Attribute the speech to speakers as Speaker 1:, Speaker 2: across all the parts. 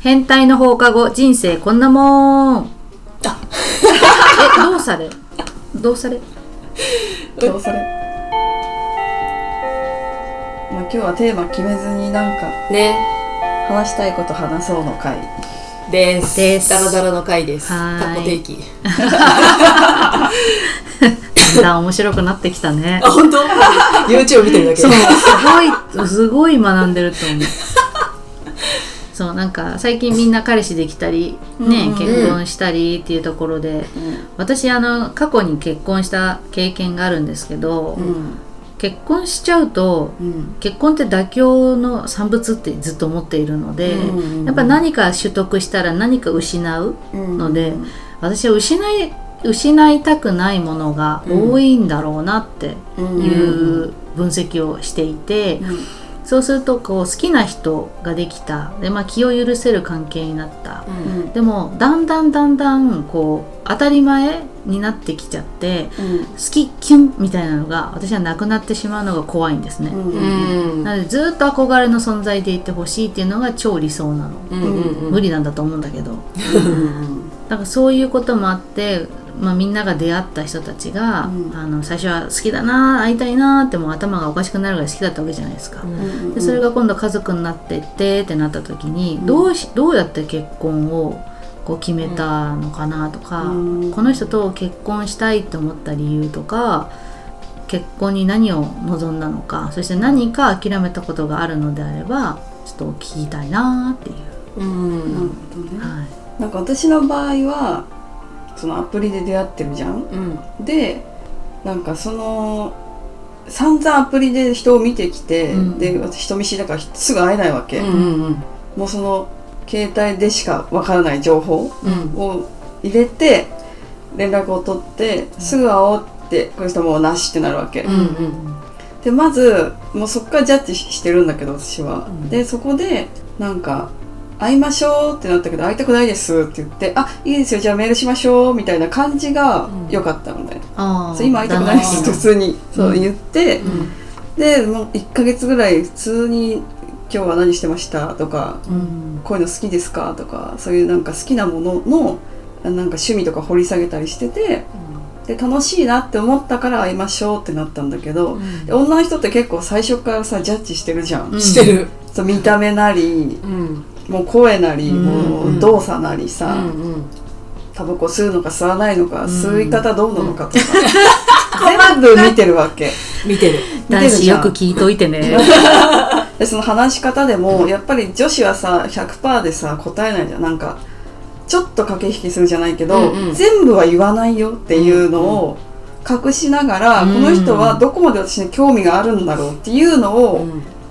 Speaker 1: 変態の放課後人生こんなもん。えどうされ？どうされ？
Speaker 2: どうそれ？まあ今日はテーマ決めずになんか
Speaker 3: ね。
Speaker 2: 話したいこと話そうの回。
Speaker 3: です。
Speaker 1: です。
Speaker 3: ダラダラの回です。
Speaker 1: はーい。
Speaker 3: タコ定期
Speaker 1: だんだん面白くなってきたね。
Speaker 3: あ本当？YouTube 見てるだけ
Speaker 1: そうすごいすごい学んでると思うそうなんか最近みんな彼氏できたりね、
Speaker 2: うん。
Speaker 1: 結婚したりっていうところで私あの過去に結婚した経験があるんですけど、
Speaker 2: うん。
Speaker 1: 結婚しちゃうと
Speaker 2: うん。
Speaker 1: 結婚って妥協の産物ってずっと思っているので、
Speaker 2: うん
Speaker 1: やっぱ何か取得したら何か失う
Speaker 2: うん
Speaker 1: ので、私は失い失いたくないものが多いんだろうなって
Speaker 2: うん
Speaker 1: いう分析をしていて、そうするとこう好きな人ができた。で、まあ、気を許せる関係になった、
Speaker 3: うん。
Speaker 1: でもだんだんだんだんこう当たり前になってきちゃって
Speaker 2: うん。
Speaker 1: 好きキュンみたいなのが私はなくなってしまうのが怖いんですね、
Speaker 2: うん。
Speaker 3: うん。
Speaker 1: なのでずっと憧れの存在でいてほしいっていうのが超理想なの、
Speaker 3: うんうん
Speaker 1: 無理なんだと思うんだけど。
Speaker 2: うん。
Speaker 1: だからそういうこともあって、まあ、みんなが出会った人たちが、
Speaker 2: うん。
Speaker 1: あの最初は好きだな会いたいなってもう頭がおかしくなるぐらい好きだったわけじゃないですか、
Speaker 3: うん。
Speaker 1: でそれが今度家族になってってってなった時に、
Speaker 2: うん。
Speaker 1: どうしどうやって結婚をこう決めたのかなとか、
Speaker 2: うん。
Speaker 1: この人と結婚したいと思った理由とか結婚に何を望んだのかそして何か諦めたことがあるのであればちょっと聞きたいなっていう、
Speaker 3: うん。
Speaker 2: なるほどね。
Speaker 1: はい、
Speaker 2: なんか私の場合はそのアプリで出会ってるじゃん？
Speaker 3: うん。
Speaker 2: でなんかその散々アプリで人を見てきて、
Speaker 1: うん。
Speaker 2: で私人見知りだからすぐ会えないわけ、
Speaker 3: うんうん
Speaker 2: もうその携帯でしかわからない情報
Speaker 3: うん。
Speaker 2: を入れて連絡を取ってすぐ会おうってこの人はもうなしってなるわけ、
Speaker 3: うんうん
Speaker 2: でまずもうそこからジャッジしてるんだけど私は、
Speaker 3: うん。
Speaker 2: でそこでなんか会いましょうってなったけど会いたくないですって言ってあいいですよじゃあメールしましょうみたいな感じが良かったのね、
Speaker 1: あー
Speaker 2: そう今会いたくないですって普通に。そう言って、
Speaker 3: うん。
Speaker 2: でもう1ヶ月ぐらい普通に「今日は何してました?」とか
Speaker 1: うん「
Speaker 2: こういうの好きですか?」とかそういうなんか好きなもののなんか趣味とか掘り下げたりしててで楽しいなって思ったから会いましょうってなったんだけど、で女の人って結構最初からさジャッジしてるじゃん、
Speaker 1: うん。
Speaker 3: してる。
Speaker 2: そう見た目なり。
Speaker 3: うん
Speaker 2: もう声なり、
Speaker 1: うん。
Speaker 2: もう動作なりさ、
Speaker 3: うん
Speaker 2: タバコ吸うのか吸わないのか、
Speaker 1: ん。
Speaker 2: 吸い方どうなのかとか、全部見てるわけ。
Speaker 3: 見てる。
Speaker 1: 男子よく聞いといてね。
Speaker 2: でその話し方でもやっぱり女子はさ100%でさ答えないじゃん。なんかちょっと駆け引きするじゃないけど、
Speaker 3: うんうん。
Speaker 2: 全部は言わないよっていうのを隠しながら、
Speaker 1: うん。
Speaker 2: この人はどこまで私に興味があるんだろうっていうのを、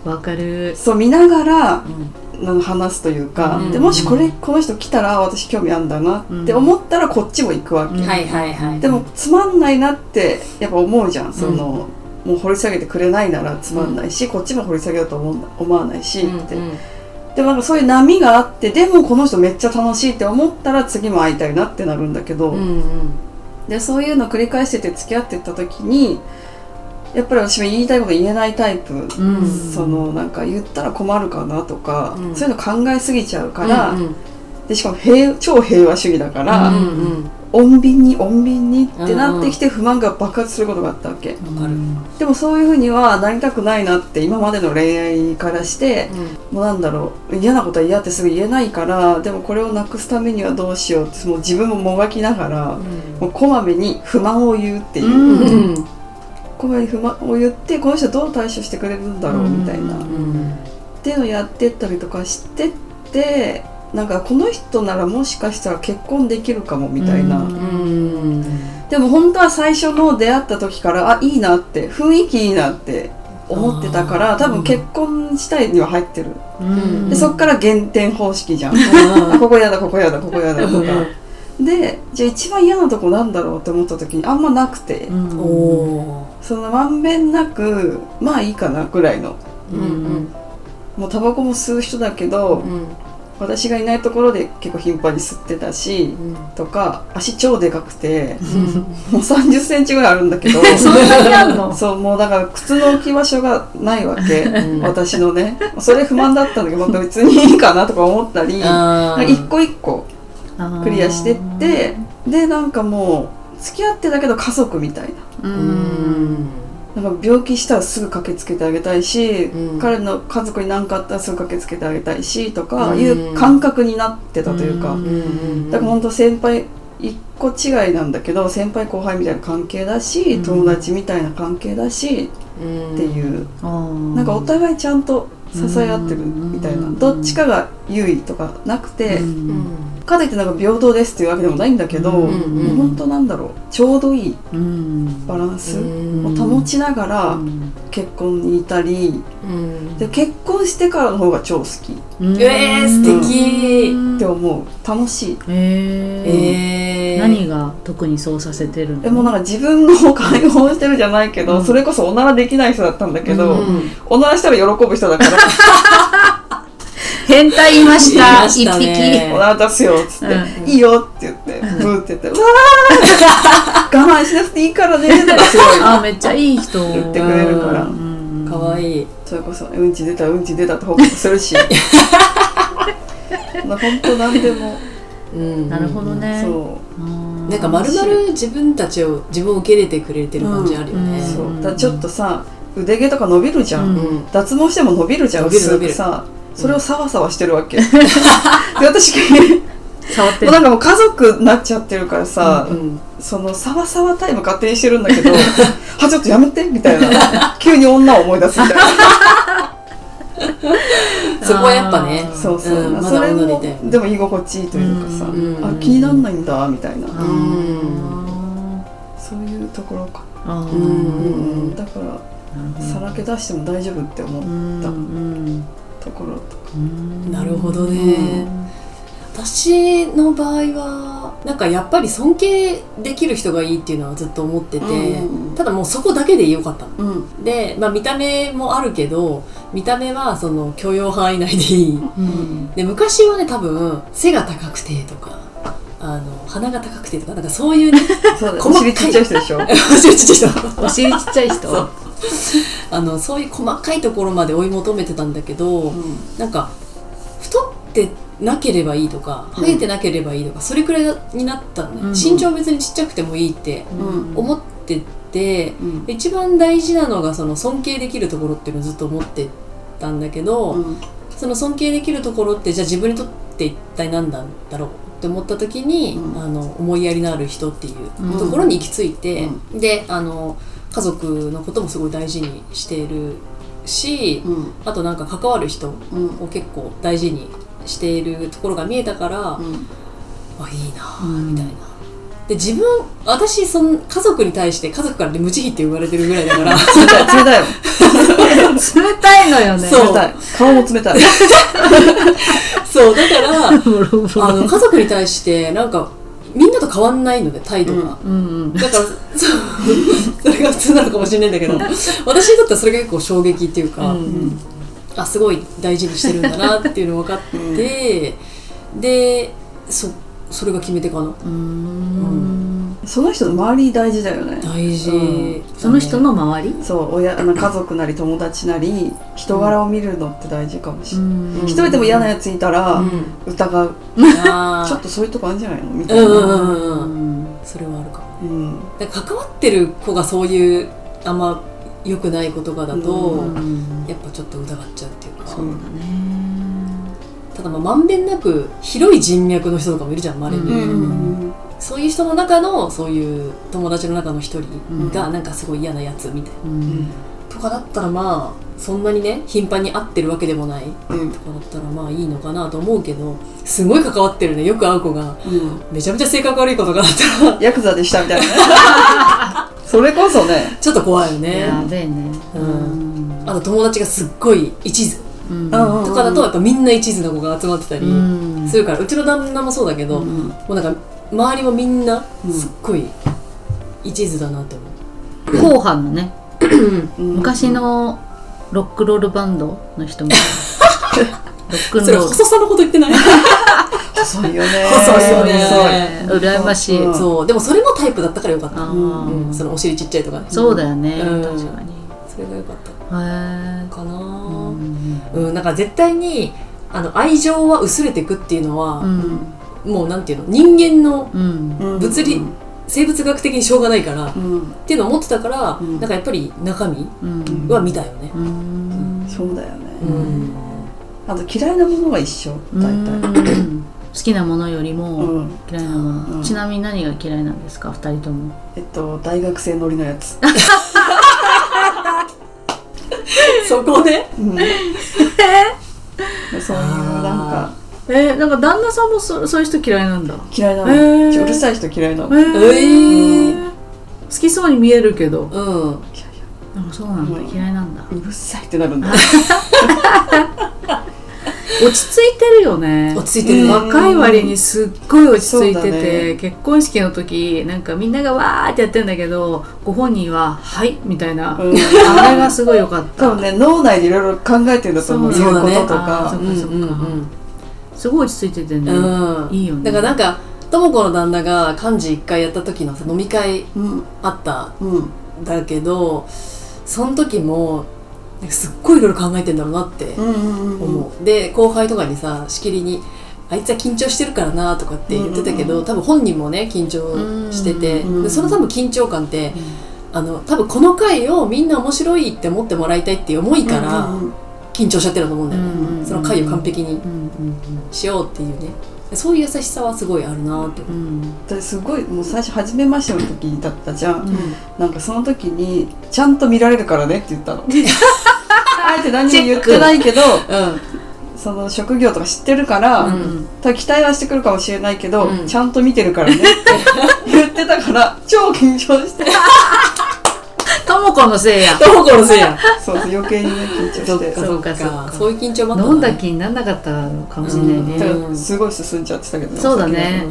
Speaker 3: うん。
Speaker 1: わかる。
Speaker 2: そう見ながら
Speaker 3: うん
Speaker 2: 話すというか、
Speaker 3: うん。
Speaker 2: でもしこれこの人来たら私興味あるんだなって思ったらこっちも行くわけ、
Speaker 1: うん
Speaker 3: はいはいはい。
Speaker 2: でもつまんないなってやっぱ思うじゃん。その、もう掘り下げてくれないならつまんないし、こっちも掘り下げようと思う思わないし、って。
Speaker 3: うん
Speaker 2: でもなんかそういう波があってでもこの人めっちゃ楽しいって思ったら次も会いたいなってなるんだけど、
Speaker 3: うんうん。
Speaker 2: でそういうの繰り返してて付き合ってった時にやっぱり私も言いたいこと言えないタイプ、
Speaker 1: うん。
Speaker 2: そのなんか言ったら困るかなとか、
Speaker 3: うん。
Speaker 2: そういうの考えすぎちゃうから、
Speaker 3: うん
Speaker 2: でしかも平超平和主義だから、
Speaker 3: うんうん
Speaker 2: 穏便に穏便にってなってきて不満が爆発することがあったわけ、
Speaker 3: わかる。
Speaker 2: でもそういうふうにはなりたくないなって今までの恋愛からして、もうなんだろう嫌なことは嫌ってすぐ言えないからでもこれをなくすためにはどうしようってもう自分ももがきながら、もうこまめに不満を言うっていう、
Speaker 1: うん
Speaker 3: うん
Speaker 2: こまめに不満を言ってこの人どう対処してくれるんだろうみたいな、
Speaker 1: うん
Speaker 2: っていうのをやってったりとかしてってなんかこの人ならもしかしたら結婚できるかもみたいな、でも本当は最初の出会った時からあいいなって雰囲気いいなって思ってたから多分結婚したいには入ってる、
Speaker 1: うん。
Speaker 2: でそっから減点方式じゃん。あここやだここやだここやだとか。でじゃあ一番嫌なとこなんだろうって思った時にあんまなくて、
Speaker 1: うん
Speaker 2: そのまんべんなくまあいいかなぐらいの。
Speaker 3: うんうん。
Speaker 2: もうタバコも吸う人だけど、
Speaker 3: うん
Speaker 2: 私がいないところで結構頻繁に吸ってたし、とか足超でかくてもう3 0センチぐらいあるんだけど
Speaker 1: そんなにあんの？
Speaker 2: そうもうだから靴の置き場所がないわけ、
Speaker 3: ん。
Speaker 2: 私のね。それ不満だったんだけど、まあ、別にいいかなとか思ったり一個一個クリアしてってでなんかもう付き合ってだけど家族みたいな。
Speaker 1: う
Speaker 3: うん。ん
Speaker 2: なんか病気したらすぐ駆けつけてあげたいし、
Speaker 3: うん。
Speaker 2: 彼の家族に何かあったらすぐ駆けつけてあげたいしとか
Speaker 3: うん。
Speaker 2: いう感覚になってたというか、
Speaker 1: う
Speaker 2: だから本当先輩一個違いなんだけど先輩後輩みたいな関係だし、
Speaker 1: うん。
Speaker 2: 友達みたいな関係だし
Speaker 3: うん。
Speaker 2: っていう、
Speaker 1: な
Speaker 2: なんかお互いちゃんと支え合ってるみたいな、
Speaker 1: うん。
Speaker 2: どっちかが優位とかなくて、
Speaker 3: うん
Speaker 2: かといってなんか平等ですっていうわけでもないんだけど、
Speaker 1: うん
Speaker 2: もう本当なんだろう。ちょうどいい
Speaker 1: うん。
Speaker 2: バランス。
Speaker 3: うん。
Speaker 2: を保ちながら
Speaker 1: うん
Speaker 2: 結婚にいたり
Speaker 3: うん。
Speaker 2: で結婚してからの方が超好き。っ
Speaker 1: うん。
Speaker 3: えー素敵。
Speaker 2: て思う。楽しい。
Speaker 1: えー。
Speaker 3: えー
Speaker 1: 何が特にそうさせてるの？
Speaker 2: でもなんか自分の解放してるじゃないけど、
Speaker 1: うん。
Speaker 2: それこそおならできない人だったんだけど、
Speaker 1: うん。
Speaker 2: おならしたら喜ぶ人だから
Speaker 1: 変態いまし
Speaker 3: い
Speaker 1: た一
Speaker 3: ね
Speaker 2: おなら出すよっつって、
Speaker 1: うん。
Speaker 2: いいよって言って、ブーって言って、うわー 我慢しなくていいからねとかすごい。
Speaker 1: 匹あめっちゃいい人。
Speaker 2: 言ってくれるから、
Speaker 1: うん。
Speaker 3: かわいい。
Speaker 2: それこそうんち出たうんち出たって報告するし。本当なんでも、
Speaker 3: うん。
Speaker 1: なるほどね。
Speaker 2: そう。
Speaker 1: うん。
Speaker 3: なんかまるまる自分たちを自分を受け入れてくれてる感じあるよね。
Speaker 1: う。ん。
Speaker 2: そうだからちょっとさ腕毛とか伸びるじゃん、脱毛しても伸びるじゃん
Speaker 3: 伸びる伸びる。
Speaker 2: 薄くさそれをサワサワしてるわけ、で私
Speaker 1: 触って
Speaker 2: もうなんかもう家族になっちゃってるからさ、
Speaker 3: うん。
Speaker 2: そのサワサワタイム勝手にしてるんだけど あちょっとやめてみたいな。急に女を思い出すみたいな。
Speaker 3: そこはやっぱね。
Speaker 2: そうそう、
Speaker 3: うん。
Speaker 2: それも
Speaker 3: 女で
Speaker 2: も居心地いいというかさ、
Speaker 1: うん
Speaker 2: あ気になんないんだみたいな、
Speaker 1: あ
Speaker 2: そういうところか、
Speaker 3: うん
Speaker 2: うんだからさらけ出しても大丈夫って思う
Speaker 1: うんうん
Speaker 2: ところとか、
Speaker 1: うん
Speaker 3: なるほどね。私の場合はなんかやっぱり尊敬できる人がいいっていうのはずっと思ってて、
Speaker 2: うん。
Speaker 3: ただもうそこだけでよかったの。
Speaker 2: うん。
Speaker 3: で、まあ、見た目もあるけど見た目はその許容範囲内でいい。
Speaker 1: うん。
Speaker 3: で昔はね多分背が高くてとかあの鼻が高くてとかなんかそういうね
Speaker 2: そう
Speaker 3: 細かい
Speaker 2: 尻ちっちゃい人でしょ。
Speaker 1: お尻ちっちゃい人
Speaker 3: あのそういう細かいところまで追い求めてたんだけど、なんか太ってなければいいとか
Speaker 2: うん。
Speaker 3: 生えてなければいいとか、それくらいになったのね、
Speaker 1: うん
Speaker 3: 身長別にちっちゃくてもいいって
Speaker 2: うん
Speaker 3: 思ってて、
Speaker 2: うん。
Speaker 3: 一番大事なのがその尊敬できるところっていうのをずっと思ってたんだけど、
Speaker 2: うん。
Speaker 3: その尊敬できるところってじゃあ自分にとって一体何なんだろうって思った時に、
Speaker 2: うん。
Speaker 3: あの思いやりのある人っていう
Speaker 1: うん
Speaker 3: ところに行き着いて、であの家族のこともすごい大事にしているし、
Speaker 2: うん。
Speaker 3: あとなんか関わる人
Speaker 2: うん。
Speaker 3: を結構大事にしているところが見えたから、
Speaker 2: うん。
Speaker 3: あいいなみたいな。で自分私その家族に対して家族からで無慈悲って言われてるぐらいだから。
Speaker 2: 冷たい冷たいよ。
Speaker 1: 冷たいのよね。
Speaker 3: そう。
Speaker 2: 冷たい。顔も冷たい。
Speaker 3: そうだから あの家族に対してなんかみんなと変わんないので態度が、
Speaker 1: うんうん
Speaker 3: だから それが普通なのかもしれないんだけど。私にとってはそれが結構衝撃っていうか、
Speaker 1: うん
Speaker 3: あすごい大事にしてるんだなっていうのが分かって、でそそれが決め手かな。
Speaker 1: うーん
Speaker 2: その人の周り大事だよね。
Speaker 3: 大事、
Speaker 2: うん。
Speaker 1: その人の周り？
Speaker 2: そう親あの家族なり友達なり人柄を見るのって大事かもしれない、
Speaker 1: ん。
Speaker 2: 一人でも嫌なやついたら
Speaker 3: うん。
Speaker 2: 疑う、
Speaker 3: あー。
Speaker 2: ちょっとそういうとこあるんじゃないの？みたいな、
Speaker 3: うんうんうん
Speaker 1: う
Speaker 3: うん。
Speaker 1: ん
Speaker 3: それはあるかも。
Speaker 2: うん。
Speaker 3: だから関わってる子がそういうあんま良くない言葉だと、
Speaker 2: うん。
Speaker 3: やっぱちょっと疑っちゃうっていうか。
Speaker 1: そうだね。
Speaker 3: ただまあまんべんなく広い人脈の人とかもいるじゃん周りに、
Speaker 1: うん
Speaker 2: うん
Speaker 3: そういう人の中のそういう友達の中の一人
Speaker 1: うん。
Speaker 3: がなんかすごい嫌なやつみたいな、
Speaker 1: うん。
Speaker 3: とかだったらまあそんなにね頻繁に会ってるわけでもない
Speaker 2: うん
Speaker 3: とかだったらまあいいのかなと思うけどすごい関わってるね。よく会う子が。
Speaker 2: うん。
Speaker 3: めちゃめちゃ性格悪い子とかだったら。
Speaker 2: ヤクザでしたみたいな。ね それこそね。
Speaker 3: ちょっと怖いよね。
Speaker 1: やべえね。
Speaker 3: うん。あと友達がすっごい一途。
Speaker 1: うん。
Speaker 2: うん
Speaker 3: とかだとやっぱみんな一途な子が集まってたり
Speaker 1: うん。
Speaker 3: するからうちの旦那もそうだけど、
Speaker 2: うん。
Speaker 3: もうなんか周りもみんな
Speaker 2: うん。
Speaker 3: すっごい一途だなって思う、
Speaker 1: 後半のね。
Speaker 2: うん。
Speaker 1: 昔のロックロールバンドの人みたいロックン
Speaker 3: それ
Speaker 1: ロール。
Speaker 3: 細さのこと言ってない？
Speaker 2: 細いよね。
Speaker 3: 細いよね。
Speaker 1: 羨ましい、
Speaker 2: うん。
Speaker 3: そう。でもそれもタイプだったからよかった、うん、そのお尻ちっちゃいとか。ね
Speaker 1: そうだよね、
Speaker 3: うん。
Speaker 1: 確かに。
Speaker 3: それがよかった。
Speaker 1: へえ
Speaker 3: かな
Speaker 1: うん
Speaker 3: うん、なんか絶対にあの愛情は薄れていくっていうのは、
Speaker 1: うん
Speaker 3: もうなんていうの？人間の物理生物学的にしょうがないから、っ
Speaker 2: うん。
Speaker 3: ていうのを思ってたから、
Speaker 2: うん。
Speaker 3: なんかやっぱり中身
Speaker 1: うん。
Speaker 3: は見たよね。
Speaker 1: うん。
Speaker 2: そうだよね、
Speaker 3: うん。
Speaker 2: あと嫌いなものが一緒？大体。
Speaker 1: うん。好きなものより
Speaker 2: う
Speaker 1: も
Speaker 2: ん。
Speaker 1: 嫌いなもの、
Speaker 2: うん。
Speaker 1: ちなみに何が嫌いなんですか？二人とも。
Speaker 2: えっと大学生乗りのやつ、
Speaker 3: そこね。
Speaker 2: うん、そういうなんか
Speaker 1: えー、なんか旦那さんもそそういう人嫌いなんだ。
Speaker 2: 嫌いなの、
Speaker 1: へー。
Speaker 2: うるさい人嫌いなの、
Speaker 1: え
Speaker 3: え
Speaker 1: ー
Speaker 3: ー
Speaker 1: 好きそうに見えるけど。
Speaker 3: うん。
Speaker 1: でもそうなんだ、
Speaker 2: うん。
Speaker 1: 嫌いなんだ。
Speaker 2: うるさいってなるんだ。
Speaker 1: 落ち着いてるよね。
Speaker 3: 落ち着いてるね。
Speaker 2: うん
Speaker 1: 若い割にすっごい落ち着いてて、
Speaker 2: ね。
Speaker 1: 結婚式の時なんかみんながわーってやってんだけどご本人は「はい」みたいな、
Speaker 2: うん。
Speaker 1: あれがすごい良かった。
Speaker 2: 多分ね脳内でいろいろ考えてるんだと思う。
Speaker 1: そう
Speaker 2: 言うことと
Speaker 1: あ
Speaker 2: か
Speaker 1: ーそっかそっかすごい落ち着いててね、
Speaker 3: うん。
Speaker 1: いいよね。
Speaker 3: だからなんか、とも子の旦那が幹事一回やった時のさ飲み会
Speaker 2: うん。
Speaker 3: あった
Speaker 2: うん。
Speaker 3: んだけど、その時も、すっごいいろいろ考えてんだろうなって
Speaker 2: うんうんうん
Speaker 3: 思う。で、後輩とかにさ、しきりに、あいつは緊張してるからなとかって言ってたけど、
Speaker 2: うんうん
Speaker 3: 多分本人もね緊張してて、
Speaker 2: うん
Speaker 3: でその多分緊張感って、あの多分この回をみんな面白いって思ってもらいたいっていう思いから
Speaker 2: うんうん
Speaker 3: 緊張しちゃってると思うんだよね、
Speaker 1: うん
Speaker 3: その回を完璧に
Speaker 1: うんうん
Speaker 3: しようっていうね。そういう優しさはすごいあるなって。
Speaker 1: うん。うん
Speaker 2: 私すごいもう最初初めましての時だったじゃん、
Speaker 1: うん。
Speaker 2: なんかその時にちゃんと見られるからねって言ったの。あえて何も言ってないけど
Speaker 3: うん。
Speaker 2: その職業とか知ってるから、
Speaker 3: うん。
Speaker 2: 多分期待はしてくるかもしれないけど、
Speaker 3: うん。
Speaker 2: ちゃんと見てるからねって言ってたから超緊張して
Speaker 1: ともこのせいや。
Speaker 3: どこのせいや。
Speaker 2: そうそう余計にね緊張して。
Speaker 1: そっかそっか。
Speaker 3: そういう緊張もあった
Speaker 1: 飲んだ気にならなかったのかもしれないね、
Speaker 2: だからすごい進んじゃってたけど
Speaker 1: そうだね。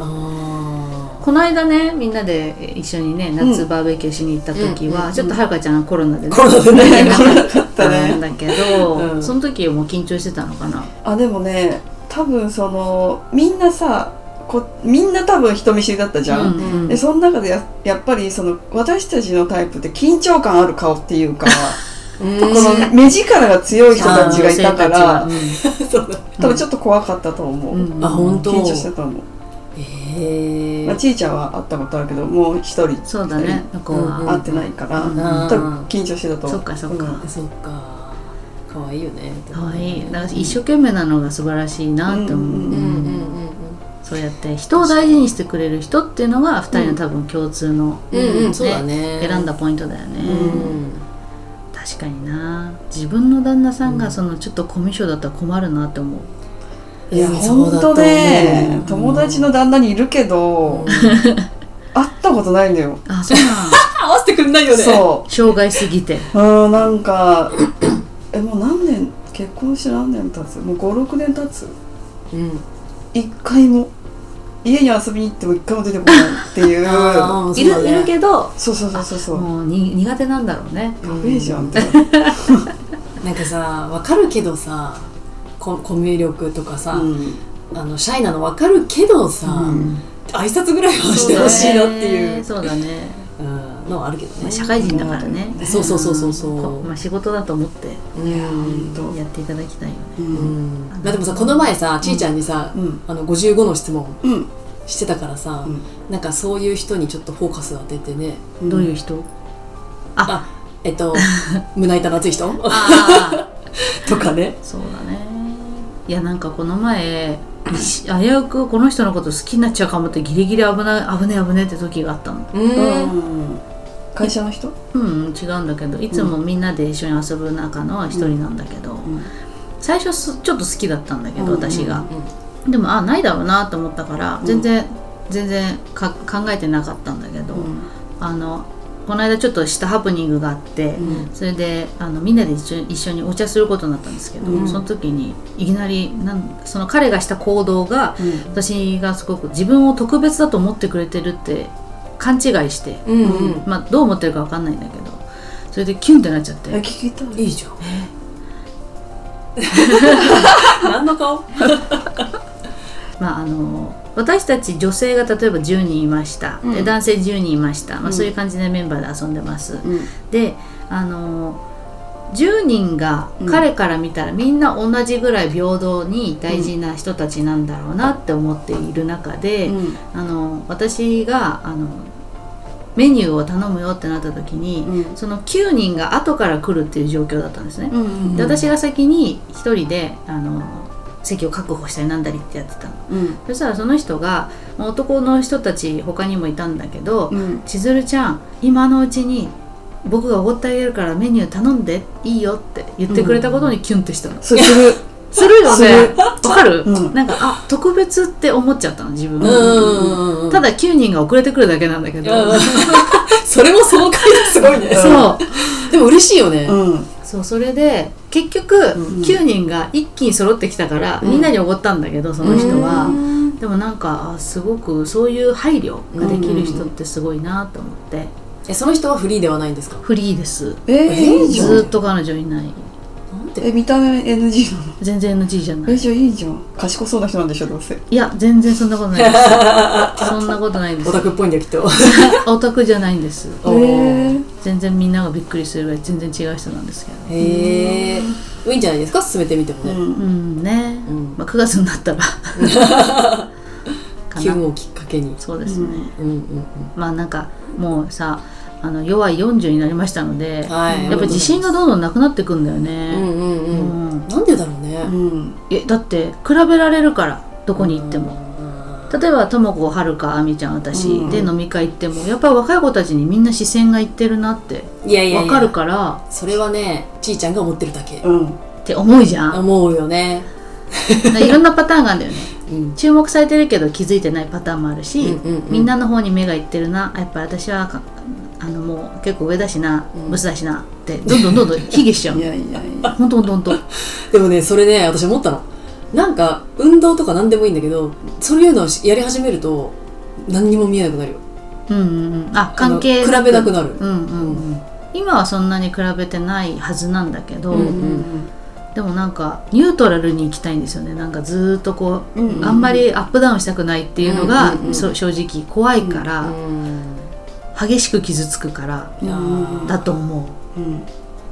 Speaker 1: この間ねみんなで一緒にね夏バーベキューしに行った時は、
Speaker 3: うん
Speaker 1: ちょっとはるかちゃんコロナでね。
Speaker 3: コロナでね。
Speaker 1: 行けなかっ
Speaker 2: だった
Speaker 1: たん
Speaker 2: ね
Speaker 1: だけど、
Speaker 3: うん。
Speaker 1: その時も緊張してたのかな？
Speaker 2: あでもね多分そのみんなさこみんな多分人見知りだったじゃん、
Speaker 1: うんうん。
Speaker 2: でその中でややっぱりその私たちのタイプって緊張感ある顔っていうか
Speaker 3: ー
Speaker 2: この目力が強い人たちがいたから
Speaker 3: うだ。
Speaker 2: 多分ちょっと怖かったと思う、
Speaker 1: うん。うん
Speaker 3: あ本当。
Speaker 2: 緊張してたの、
Speaker 3: へ
Speaker 2: まあ、ちいちゃんは会ったことあるけどもう一人
Speaker 1: そうだね。向こうは、
Speaker 3: うん
Speaker 2: 会ってないから、
Speaker 1: うん。
Speaker 2: 多分緊張してたと思う。
Speaker 1: そっかそっか。
Speaker 2: うん。
Speaker 3: そっか。可愛いよね。
Speaker 1: かわい。いだから一生懸命なのが素晴らしいなって思う、
Speaker 2: うんうん
Speaker 3: うんうん。うん
Speaker 1: そうやって人を大事にしてくれる人っていうのが二人の多分共通の、
Speaker 3: うんうんうんそうだね。
Speaker 1: 選んだポイントだよね、
Speaker 3: うん。
Speaker 1: 確かにな。自分の旦那さんがそのちょっとコミュ障だったら困るなって思う。
Speaker 2: いや
Speaker 3: うん
Speaker 2: ほんとね友達の旦那にいるけど、会ったことないんだよ、
Speaker 1: あそうなん
Speaker 3: 合わせてくんないよね。
Speaker 2: そ
Speaker 1: 障害すぎて。
Speaker 2: ううんなんか えもう何年結婚して何年経つ？もう56年経つ？
Speaker 3: うん。
Speaker 2: 一回も家に遊びに行っても一回も出てこないっていう。
Speaker 1: いる,、いるけど。
Speaker 2: そうそうそうそうそう。
Speaker 1: もうに苦手なんだろうね。
Speaker 2: やべえじゃんって
Speaker 3: な。んかさ分かるけどさココミュ力とかさ、
Speaker 2: うん。
Speaker 3: あのシャイなの分かるけどさ、
Speaker 2: うん。
Speaker 3: 挨拶ぐらいはしてほしいなっていう。
Speaker 1: そうだね。
Speaker 3: うんのはあるけどね。
Speaker 1: まあ社会人だからね。
Speaker 3: そうそうそうそうそう。
Speaker 1: こまあ、仕事だと思ってやっていただきたいよね。
Speaker 2: う
Speaker 3: うん。んまあ、でもさこの前さちーちゃんにさ、
Speaker 2: うん。
Speaker 3: あの55の質問
Speaker 2: うん。
Speaker 3: してたからさ、
Speaker 2: うん。
Speaker 3: なんかそういう人にちょっとフォーカスを当ててね。
Speaker 1: どういう人？
Speaker 3: あ。えっと 胸板の熱い人？とかね。
Speaker 1: そうだね。いやなんかこの前一 危うくこの人のこと好きになっちゃうかもってギリギリ危ない危ね危ねって時があったの。
Speaker 3: うん。
Speaker 2: うん会社の人？
Speaker 1: うん違うんだけどいつもみんなで一緒に遊ぶ中の一人なんだけど、最初すちょっと好きだったんだけど、
Speaker 2: うん
Speaker 1: 私が、でもあないだろうなと思ったから全然、全然か考えてなかったんだけど、あのこの間ちょっとしたハプニングがあって、
Speaker 3: うん。
Speaker 1: それであのみんなで一緒一緒にお茶することになったんですけど、
Speaker 2: うん。
Speaker 1: その時にいきなりなんその彼がした行動が私がすごく自分を特別だと思ってくれてるって勘違いして、
Speaker 3: うんうん。
Speaker 1: まあ、どう思ってるか分かんないんだけどそれでキュンってなっちゃって。
Speaker 2: え聞きたい。
Speaker 3: いいじゃん。何の顔？
Speaker 1: まああの私たち女性が例えば10人いました、
Speaker 2: うん。
Speaker 1: で男性10人いました、まあ、
Speaker 2: うん。
Speaker 1: そういう感じでメンバーで遊んでます、
Speaker 2: うん。
Speaker 1: であの10人が
Speaker 2: うん
Speaker 1: 彼から見たらみんな同じぐらい平等に大事な人たちなんだろうなって思っている中で、
Speaker 2: うん。
Speaker 1: あの私があのメニューを頼むよってなった時に、
Speaker 2: うん。
Speaker 1: その9人が後から来るっていう状況だったんですね。
Speaker 2: うん
Speaker 1: で私が先に1人であの席を確保したりなんだりってやってたの。
Speaker 2: うん。
Speaker 1: そしたらその人がまあ男の人たち他にもいたんだけど
Speaker 2: うん「
Speaker 1: 千鶴ちゃん今のうちに僕がおごってあげるからメニュー頼んでいいよ」って言ってくれたことにキュンってしたの。
Speaker 2: それする。
Speaker 1: するよね。わかる、
Speaker 2: うん。
Speaker 1: なんかあ特別って思っちゃったの自分
Speaker 3: うんうんうん
Speaker 1: ただ9人が遅れてくるだけなんだけど、
Speaker 3: うん それもその回ですごいね。
Speaker 1: そう。
Speaker 3: でも嬉しいよね。
Speaker 2: うん。
Speaker 1: そうそれで結局、
Speaker 2: ん
Speaker 1: 9人が一気に揃ってきたから、
Speaker 2: うん。
Speaker 1: みんなにおごったんだけどその人は、
Speaker 3: うん。
Speaker 1: でもなんかあすごくそういう配慮ができる人ってすごいなと思って、
Speaker 3: えその人はフリーではないんですか？
Speaker 1: フリーです。
Speaker 2: えー、いいじゃん。
Speaker 1: ずーっと彼女いない。
Speaker 3: なんて
Speaker 2: え見た目 NG なの？
Speaker 1: 全然 NG じゃない。
Speaker 2: えじゃあいいじゃん。賢そうな人なんでしょどうせ。
Speaker 1: いや全然そんなことないです。そんなことないです。
Speaker 3: オタクっぽいんだよきっと。
Speaker 1: オタクじゃないんです。
Speaker 3: お
Speaker 2: へ
Speaker 3: ー。
Speaker 2: え
Speaker 1: 全然みんながびっくりするぐらい全然違う人なんですけど。
Speaker 3: へえいいんじゃないですか？進めてみてもね、
Speaker 2: うん。
Speaker 1: うんね、
Speaker 3: うん。
Speaker 1: まあ、9月になったら。かな。
Speaker 3: 気運をきっかけに。
Speaker 1: そうですね、
Speaker 3: うん。うん。
Speaker 1: まあなんかもうさあの弱い40になりましたので、
Speaker 3: うんはい。
Speaker 1: やっぱ自信がどんどんなくなってくんだよね、
Speaker 3: うんうんうん、
Speaker 1: うん。
Speaker 3: なんでだろうね、
Speaker 2: うん。
Speaker 1: えだって比べられるからどこに行っても、例えばともこはるかあみちゃん私、
Speaker 2: うん。
Speaker 1: で飲み会行ってもやっぱり若い子たちにみんな視線がいってるなって
Speaker 3: いやいやいや。
Speaker 1: わかるから
Speaker 3: それはねちいちゃんが思ってるだけ、
Speaker 2: うん。
Speaker 1: って思うじゃん。
Speaker 3: 思うよね、
Speaker 1: いろんなパターンがあるんだよね。
Speaker 3: うん、
Speaker 1: 注目されてるけど気づいてないパターンもあるし、
Speaker 3: うんうんうん。
Speaker 1: みんなの方に目がいってるな。やっぱ私はかあのもう結構上だしな、
Speaker 3: うん。
Speaker 1: ブスだしなってどんどんどんどん卑下しちゃう。
Speaker 2: いやいやいや。
Speaker 1: ほんとほんとほんと。
Speaker 3: でもねそれね私思ったの。なんか運動とか何でもいいんだけどそういうのをやり始めると何にも見えなくなるよ。
Speaker 1: うんうんうん。あ関係
Speaker 3: 比べなくなる。
Speaker 1: うんうんうん。今はそんなに比べてないはずなんだけど、
Speaker 3: うんうん
Speaker 1: でもなんかニュートラルに行きたいんですよね。なんかずーっとこう、
Speaker 2: うんうん
Speaker 1: あんまりアップダウンしたくないっていうのが、
Speaker 3: うんうんうん
Speaker 1: そ正直怖いから、
Speaker 3: うん
Speaker 1: 激しく傷つくからだと思う。
Speaker 2: うん。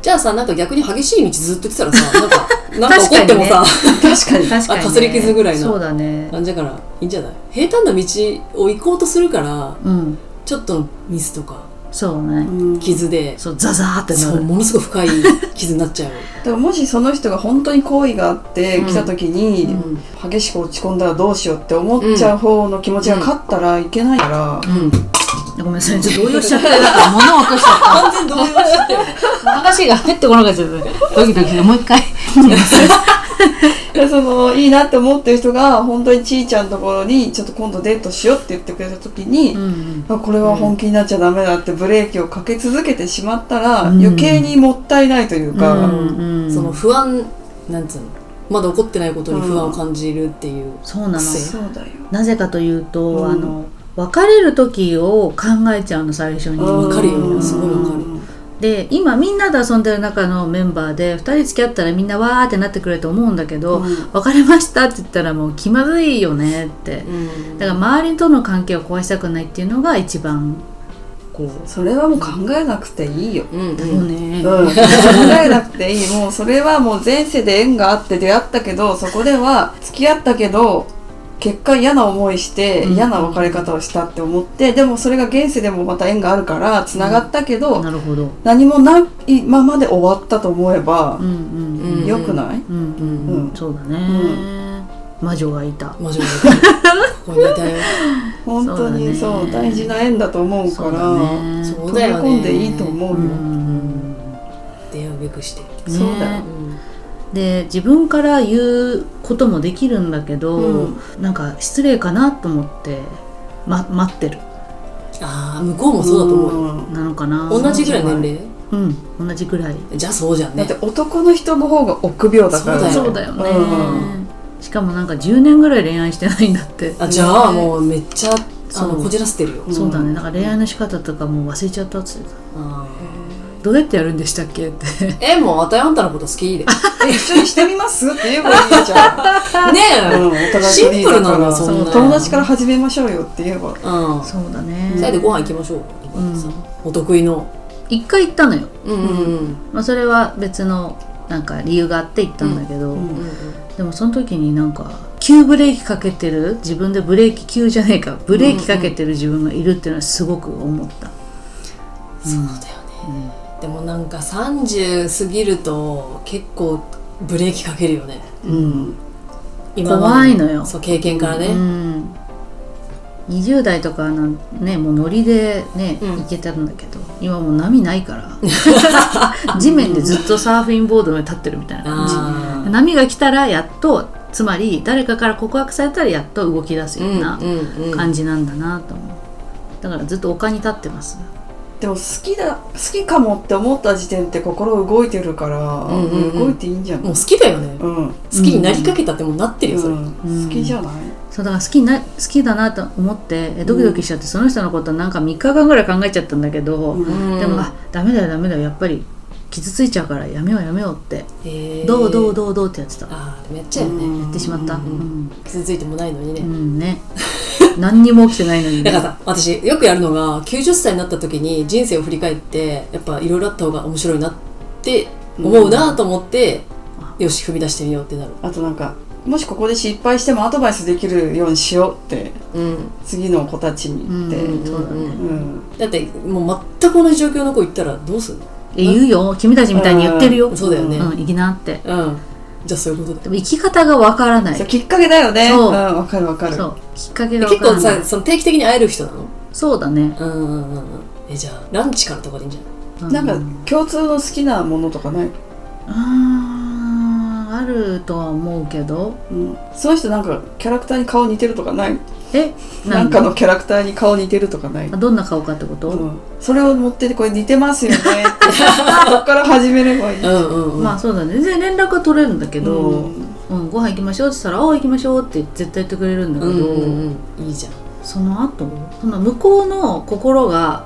Speaker 3: じゃあさなんか逆に激しい道ずっと来てたらさ なんかなんか怒ってもさ、
Speaker 2: 確かに
Speaker 1: 確かに、
Speaker 3: かすり傷ぐらいの。
Speaker 1: そうだね。
Speaker 3: 感じだからいいんじゃない？平坦な道を行こうとするから
Speaker 1: うん。
Speaker 3: ちょっとのミスとか
Speaker 1: そうね、
Speaker 2: うん。
Speaker 3: 傷で、
Speaker 1: そうザザーってなる。
Speaker 3: そうものすごい深い傷になっちゃう、
Speaker 2: だからもしその人が本当に好意があって
Speaker 1: うん。
Speaker 2: 来た時に、
Speaker 3: うん。
Speaker 2: 激しく落ち込んだらどうしようって思っちゃう方の気持ちが勝ったらいけないから、
Speaker 3: うん、
Speaker 1: ごめんなさい。ちょっと動揺しちゃって物を落としちゃっ
Speaker 3: 完全動揺しちゃったよね
Speaker 1: た話が入ってこなかった。ドキドキでもう一回。
Speaker 2: でそのいいなって思ってる人が本当にちーちゃんのところにちょっと今度デートしようって言ってくれた時に、
Speaker 1: うん
Speaker 2: あこれは本気になっちゃダメだってブレーキをかけ続けてしまったら、
Speaker 1: うん。
Speaker 2: 余計にもったいないというか、
Speaker 1: うんうん。
Speaker 3: その不安なんつうのまだ起こってないことに不安を感じるっていう、
Speaker 1: そうなの。
Speaker 3: 癖
Speaker 2: そうだよ。
Speaker 1: なぜかというと、
Speaker 2: うん。
Speaker 1: あの別れる時を考えちゃうの最初に。
Speaker 3: わかるよ。
Speaker 2: うん。
Speaker 3: すごいわかる。
Speaker 1: で今みんなで遊んでる中のメンバーで2人付き合ったらみんなわーってなってくれると思うんだけど、
Speaker 2: うん。
Speaker 1: 別れましたって言ったらもう気まずいよね。って
Speaker 3: うん。
Speaker 1: だから周りとの関係を壊したくないっていうのが一番こう。
Speaker 2: それはもう考えなくていいよ、
Speaker 3: うん。
Speaker 1: だよね、
Speaker 2: うん、考えなくていい。もうそれはもう前世で縁があって出会ったけどそこでは付き合ったけど結果嫌な思いして
Speaker 1: うん。
Speaker 2: 嫌な別れ方をしたって思って、でもそれが現世でもまた縁があるからつながったけど、
Speaker 1: なるほど。
Speaker 2: 何もないままで終わったと思えば
Speaker 1: うんうん
Speaker 3: うん
Speaker 2: 良くない、
Speaker 1: うんうんうん、
Speaker 2: うん。
Speaker 1: そうだね、魔女がいた。
Speaker 3: マジでここにいたよ。
Speaker 2: 本当に
Speaker 1: そ
Speaker 2: そう
Speaker 1: ね
Speaker 2: 大事な縁だと思うから
Speaker 1: そうだね。
Speaker 2: 飛び込んでいいと思うよ、
Speaker 1: うん
Speaker 3: 出会うべくして、
Speaker 2: そうだよ。
Speaker 1: ねで自分から言うこともできるんだけど、
Speaker 2: うん。
Speaker 1: なんか失礼かなと思って、ま、待ってる。
Speaker 3: ああ向こうもそうだと思うよ、
Speaker 2: ん
Speaker 1: なのかな。
Speaker 3: 同じぐらい年齢？
Speaker 1: うん同じぐらい。
Speaker 3: じゃあそうじゃんね。
Speaker 2: だって男の人の方が臆病だから。
Speaker 3: そう
Speaker 1: そうだよね、
Speaker 2: うん。
Speaker 1: しかもなんか10年ぐらい恋愛してないんだって。
Speaker 3: あじゃあもうめっちゃあ
Speaker 1: そう。
Speaker 3: のこじらせてるよ、
Speaker 2: うん
Speaker 1: そうだね。なんか恋愛の仕方とかもう忘れちゃったっつって
Speaker 3: あ
Speaker 1: たどうやってやるんでしたっけって。
Speaker 3: えもうあたいあんたのこと好きで。
Speaker 2: 一緒にしてみますって言えばいいじゃん。
Speaker 3: え、
Speaker 2: うん、お互い
Speaker 3: シンプルな
Speaker 2: フリーだから
Speaker 3: のそんな
Speaker 2: 友達から始めましょうよって言えば。
Speaker 3: うん。
Speaker 1: そうだね。
Speaker 3: それでご飯行きましょう。とかさ、お得意の。
Speaker 1: 一回行ったのよ、
Speaker 3: うんうんうん。
Speaker 1: まあ、それは別のなんか理由があって行ったんだけど、
Speaker 2: うん
Speaker 3: うん
Speaker 1: でもその時になんか急ブレーキかけてる自分でブレーキ急じゃねえか。ブレーキかけてる自分がいるっていうのはすごく思った、
Speaker 3: そうだよね、でもなんか30過ぎると結構ブレーキかけるよね。
Speaker 2: うん。
Speaker 3: 今
Speaker 1: 怖いのよ。
Speaker 3: そう経験からね、
Speaker 1: うん、20代とかなんねもうノリでね、
Speaker 3: うん。
Speaker 1: 行けたんだけど今もう波ないから。地面でずっとサーフィンボードに立ってるみたいな感
Speaker 3: あ
Speaker 1: じ波が来たらやっとつまり誰かから告白されたらやっと動き出す
Speaker 3: ー
Speaker 1: ような
Speaker 3: うんうんうん。
Speaker 1: 感じなんだなと思う。だからずっと丘に立ってます
Speaker 2: でも好きだ好きかもって思った時点って心動いてるから、
Speaker 3: うんうんうん。
Speaker 2: 動いていいんじゃない？
Speaker 3: もう好きだよね、
Speaker 2: うん、
Speaker 3: 好きになりかけたってもうなってるよそれ、
Speaker 2: うん。好きじゃない、
Speaker 1: そうだから好きな好きだなと思ってえドキドキしちゃって、その人のことなんか3日間ぐらい考えちゃったんだけど、
Speaker 2: うん。
Speaker 1: でもあダメだよダメだよ。やっぱり傷ついちゃうからやめようやめようって、
Speaker 3: へー
Speaker 1: どうどうどうどうってやってた、
Speaker 3: ああでもやっちゃうよね、
Speaker 2: うん。
Speaker 1: やってしまった、
Speaker 2: う
Speaker 1: うんん。
Speaker 3: 傷ついてもないのにね、
Speaker 1: うんね 何にも起きてないのにね。
Speaker 3: だからさ私よくやるのが90歳になった時に人生を振り返ってやっぱいろいろあった方が面白いなって思うなと思って、よし踏み出してみようってなる。
Speaker 2: あとなんかもしここで失敗してもアドバイスできるようにしようって
Speaker 3: うん。
Speaker 2: 次の子たちに言って、
Speaker 1: うんそうだ
Speaker 3: ってもう全く同じ状況の子行ったらどうするの？
Speaker 1: え言うよ。君たちみたいに言ってるよ、
Speaker 3: そうだよね。
Speaker 1: うん、行きなって。
Speaker 3: うんじゃあそういうことだ。よ
Speaker 1: でも生き方がわからない。
Speaker 2: そうきっかけだよね。
Speaker 1: そう。
Speaker 2: うんわかるわかる。
Speaker 1: そう。きっかけがわ
Speaker 3: 結構
Speaker 1: からない。
Speaker 3: さその定期的に会える人なの？
Speaker 1: そうだね、
Speaker 3: うんうんうんうん。えじゃあランチからとかでいいんじゃない？
Speaker 1: う
Speaker 2: なんか共通の好きなものとかない、
Speaker 1: あーあるとは思うけど。
Speaker 2: うん、その人なんかキャラクターに顔似てるとかない？
Speaker 1: え
Speaker 2: なんかのキャラクターに顔似てるとかない
Speaker 1: あどんな顔かってこと、
Speaker 2: うん、それを持っててこれ似てますよねって。そっから始めればいい、
Speaker 3: うんうんうん。
Speaker 1: まあそうだね。全然連絡は取れるんだけど、
Speaker 2: う
Speaker 1: うんん。ご飯行きましょうって言ったら「ああ行きましょう」って絶対言ってくれるんだけど、
Speaker 3: うんうんうん。いいじゃん。
Speaker 1: その後？その向こうの心が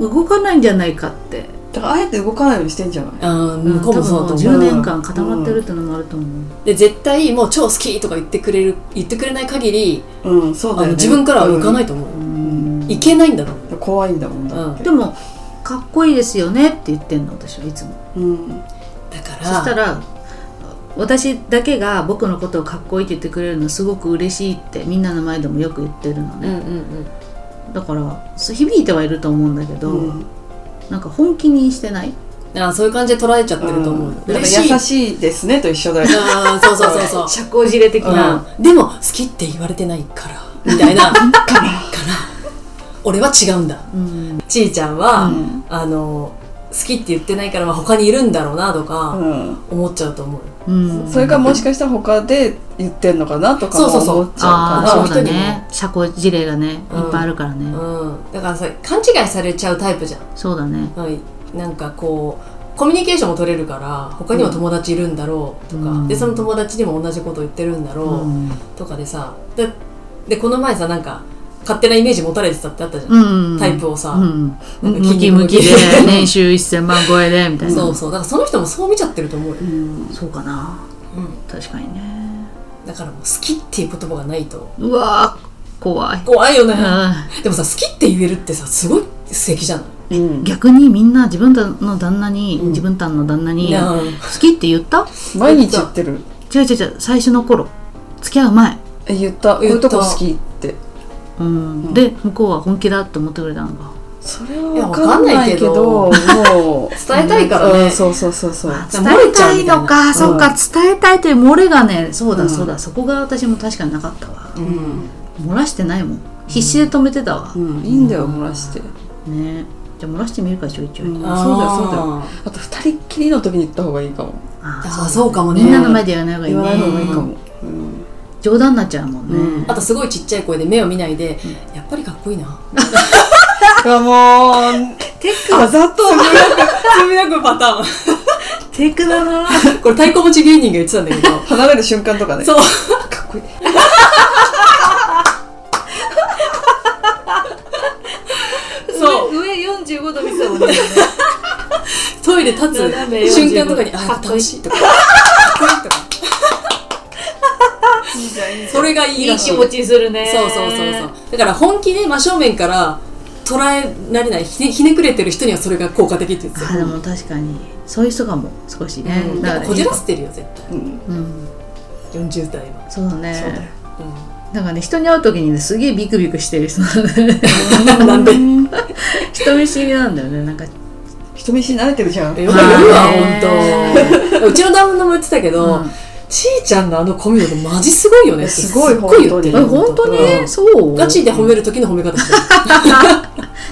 Speaker 1: 動かないんじゃないかって、
Speaker 2: だからあえて動かないようにしてんじゃない？
Speaker 3: あー
Speaker 1: うん
Speaker 3: 向こうもそうだと
Speaker 1: 多
Speaker 3: 思う。
Speaker 1: 分10年間固まってるってのもあると思う、
Speaker 3: で絶対もう超好きとか言ってくれる言ってくれない限り
Speaker 2: うんそうだよ、ね、
Speaker 3: あの自分からは浮かないと思う、
Speaker 1: うん。
Speaker 3: いけないんだろう。
Speaker 2: うん怖いんだもんだって。
Speaker 1: でもかっこいいですよねって言ってんの私はいつも。
Speaker 2: うん。
Speaker 3: だから
Speaker 1: そしたら私だけが僕のことをかっこいいって言ってくれるのすごく嬉しいってみんなの前でもよく言ってるのね、
Speaker 3: うんうんうん。
Speaker 1: だからそう響いてはいると思うんだけど、
Speaker 2: うん
Speaker 1: なんか本気にしてない？
Speaker 3: あーそういう感じで捉えちゃってると思う、
Speaker 2: ん。だから
Speaker 3: 嬉しい
Speaker 2: 優しいですねと一緒だ。よ
Speaker 3: あーそうそうそうそう。
Speaker 1: 社交辞令的な、
Speaker 3: うん。でも好きって言われてないからみたいな。から俺は違うんだ。
Speaker 1: うん。
Speaker 3: ちーちゃんは、
Speaker 2: うん。
Speaker 3: あの好きって言ってないから、まあ、他にいるんだろうなとか
Speaker 2: うん。
Speaker 3: 思っちゃうと思う。
Speaker 1: うん。
Speaker 2: それかもしかしたら他で言ってんのかなとかも
Speaker 3: そうそうそう。
Speaker 2: 思っちゃう
Speaker 1: ああ
Speaker 2: か
Speaker 1: そうだ
Speaker 3: 人にも。
Speaker 1: ね社交辞令がね
Speaker 3: うん
Speaker 1: いっぱいあるからね、
Speaker 3: うん、だからさ勘違いされちゃうタイプじゃん。
Speaker 1: そうだね。
Speaker 3: はい、なんかこうコミュニケーションも取れるから他にも友達いるんだろうとか、
Speaker 1: うん。
Speaker 3: でその友達にも同じこと言ってるんだろう、
Speaker 1: うん
Speaker 3: とかでさででこの前さなんか勝手なイメージ持たれてたってあったじゃん、
Speaker 1: うん。
Speaker 3: タイプをさ、
Speaker 1: うん、
Speaker 3: なんか
Speaker 1: ムキ。ムキで 年収1000万超えでみたいな。
Speaker 3: そうそう。だからその人もそう見ちゃってると思うよ、
Speaker 2: うん。
Speaker 1: そうかな。
Speaker 3: うん。
Speaker 1: 確かにね。
Speaker 3: だからもう好きっていう言葉がないと。
Speaker 1: うわー怖い、
Speaker 3: 怖いよね、
Speaker 1: う
Speaker 3: でもさ好きって言えるってさすごい素敵じゃない
Speaker 2: うん。
Speaker 1: ん、逆にみんな自分たの旦那に、
Speaker 3: うん。
Speaker 1: 自分たんの旦那に好きって言った？
Speaker 2: 毎日言ってる。
Speaker 1: 違う違う違う最初の頃。付き合う前。
Speaker 2: え言った。こういうとこ好き。って
Speaker 1: うん、
Speaker 2: うん
Speaker 1: で向こうは本気だって思ってくれたのか。
Speaker 2: それは分かんないけど。もう
Speaker 3: 伝えたいからね。
Speaker 2: うんそうそうそうそう。
Speaker 1: 伝
Speaker 3: 漏れ
Speaker 1: えたいのか、そうか伝えたいという漏れがねそうだ
Speaker 2: うん。
Speaker 1: そうだ、そこが私も確かになかったわ、
Speaker 3: うん。
Speaker 1: 漏らしてないもん。必死で止めてたわ。
Speaker 2: う、ん。いいんだよ漏らして。
Speaker 1: ね。じゃあ漏らしてみるかちょいちょい、
Speaker 2: そうだよそうだよ。あと二人っきりの時に言った方がいいかも。
Speaker 1: あ
Speaker 3: あーそうかもね。
Speaker 1: みんなの前で言わない方がいいね。
Speaker 2: 言わない方がいいかも。うん
Speaker 1: 冗談になっちゃうもんね、
Speaker 2: うん。
Speaker 3: あとすごいちっちゃい声で目を見ないで、やっぱりかっこいいな。
Speaker 2: あもう
Speaker 1: テ
Speaker 2: あざと。
Speaker 3: つぶやくパターン。
Speaker 1: テクだな
Speaker 3: これ太鼓持ち芸人が言ってたんだけど
Speaker 2: 離れる瞬間とかね。
Speaker 3: そう。
Speaker 2: かっこいい。
Speaker 3: そう。
Speaker 1: 上上45度見てたもんね。
Speaker 3: で立
Speaker 1: 斜め45
Speaker 3: つ瞬間とかにあ楽しいとかそれがいい
Speaker 1: いい
Speaker 3: らしい
Speaker 1: 気持ちするね。
Speaker 3: そうそうそうそう。だから本気で真正面から捉えられないひねひねくれてる人にはそれが効果的って言ってた。
Speaker 1: あでも確かに。そういう人かも少しね、
Speaker 3: うん、
Speaker 1: だから
Speaker 3: でもこじらせてるよ絶対。
Speaker 2: うん
Speaker 1: うん。
Speaker 3: 40代は、
Speaker 1: そうだね。
Speaker 2: そうだよ。
Speaker 1: なんかね人に会う時にねすげえビクビクしてる人。なん
Speaker 3: で？
Speaker 1: 人見知りなんだよね。なんか
Speaker 2: 人見知り慣れてるじゃん。
Speaker 3: えよく言うわ本当うちの旦那も言ってたけど、
Speaker 1: うん
Speaker 3: ちーちゃんのあのコミュ力マジすごいよね。って
Speaker 2: すごい
Speaker 3: すっごい言ってる
Speaker 1: え本当に、
Speaker 3: うん。
Speaker 1: そう？
Speaker 3: ガチで褒める時の褒め方してる。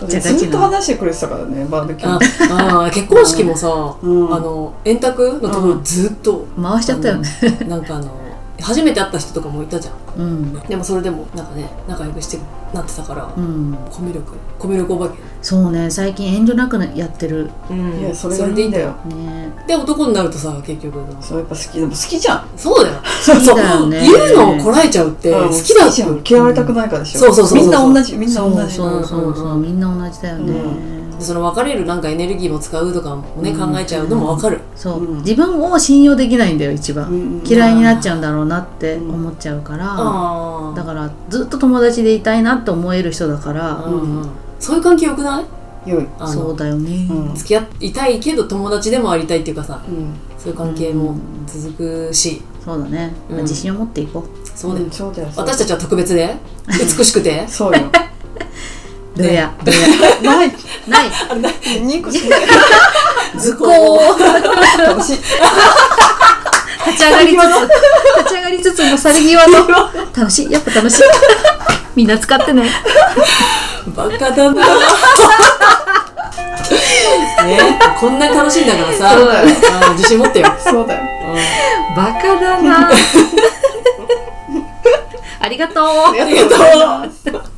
Speaker 2: ずっと話してくれてたからねバーベキー。
Speaker 3: あ結婚式もさ、
Speaker 2: うん。
Speaker 3: あの円卓のところずっと、
Speaker 1: 回しちゃったよね。
Speaker 3: なんかあの初めて会った人とかもいたじゃん。
Speaker 1: うん。
Speaker 3: でもそれでもなんかね仲良くしてなってたから、
Speaker 1: うん。
Speaker 3: コミュ力コミュ力お化け。
Speaker 1: そうね最近遠慮なくやってる。
Speaker 3: うん。
Speaker 2: いやそれがいいんだよ。
Speaker 1: ね。
Speaker 3: で男になるとさ結局。
Speaker 2: そうやっぱ好きでも好きじゃん。
Speaker 3: そうだよ。
Speaker 1: 好きだよね。
Speaker 3: 言うのをこらえちゃうって
Speaker 2: うん。
Speaker 3: 好きだ
Speaker 2: じゃん。嫌われたくないからでしょ。
Speaker 3: そうそうそうそう
Speaker 2: みんな同じみんな
Speaker 1: そ
Speaker 2: 同じ。
Speaker 1: うそうそうそう。みんな同じだよね、
Speaker 3: でその別れるなんかエネルギーも使うとかもね、
Speaker 1: うん
Speaker 3: 考えちゃうのも分かる、
Speaker 1: そう、
Speaker 2: うん。
Speaker 1: 自分を信用できないんだよ一番、
Speaker 2: うん。うん
Speaker 1: 嫌いになっちゃうんだろうなって思っちゃうから、
Speaker 3: ああ
Speaker 1: だからずっと友達でいたいなって思える人だから、
Speaker 3: うんうん。そういう関係よくない？
Speaker 2: 良い。
Speaker 1: そうだよね、
Speaker 2: うん。
Speaker 3: 付き合いたいけど友達でもありたいっていうかさ
Speaker 2: うん。
Speaker 3: そういう関係も続くし、
Speaker 1: そうだね、
Speaker 3: うん。
Speaker 1: 自信を持っていこ
Speaker 3: そうだよ、
Speaker 2: ん。そうだよ。
Speaker 3: 私たちは特別で美しくて。
Speaker 2: そうよ。
Speaker 1: う どうや、どう
Speaker 2: ない。
Speaker 1: やない。
Speaker 2: 2個しかない。
Speaker 1: 図工。
Speaker 2: 楽しい。
Speaker 1: 立ち上がりつつ。立ち上がりつつも去り際の。楽しい。やっぱ楽しいみんな使ってね。
Speaker 3: バカだな。ねこんなに楽しいんだからさ。
Speaker 2: そうだよ。
Speaker 3: あ自信持ってよ、
Speaker 2: そうだよ。
Speaker 1: バカだな。ありがとう。
Speaker 2: ありがとう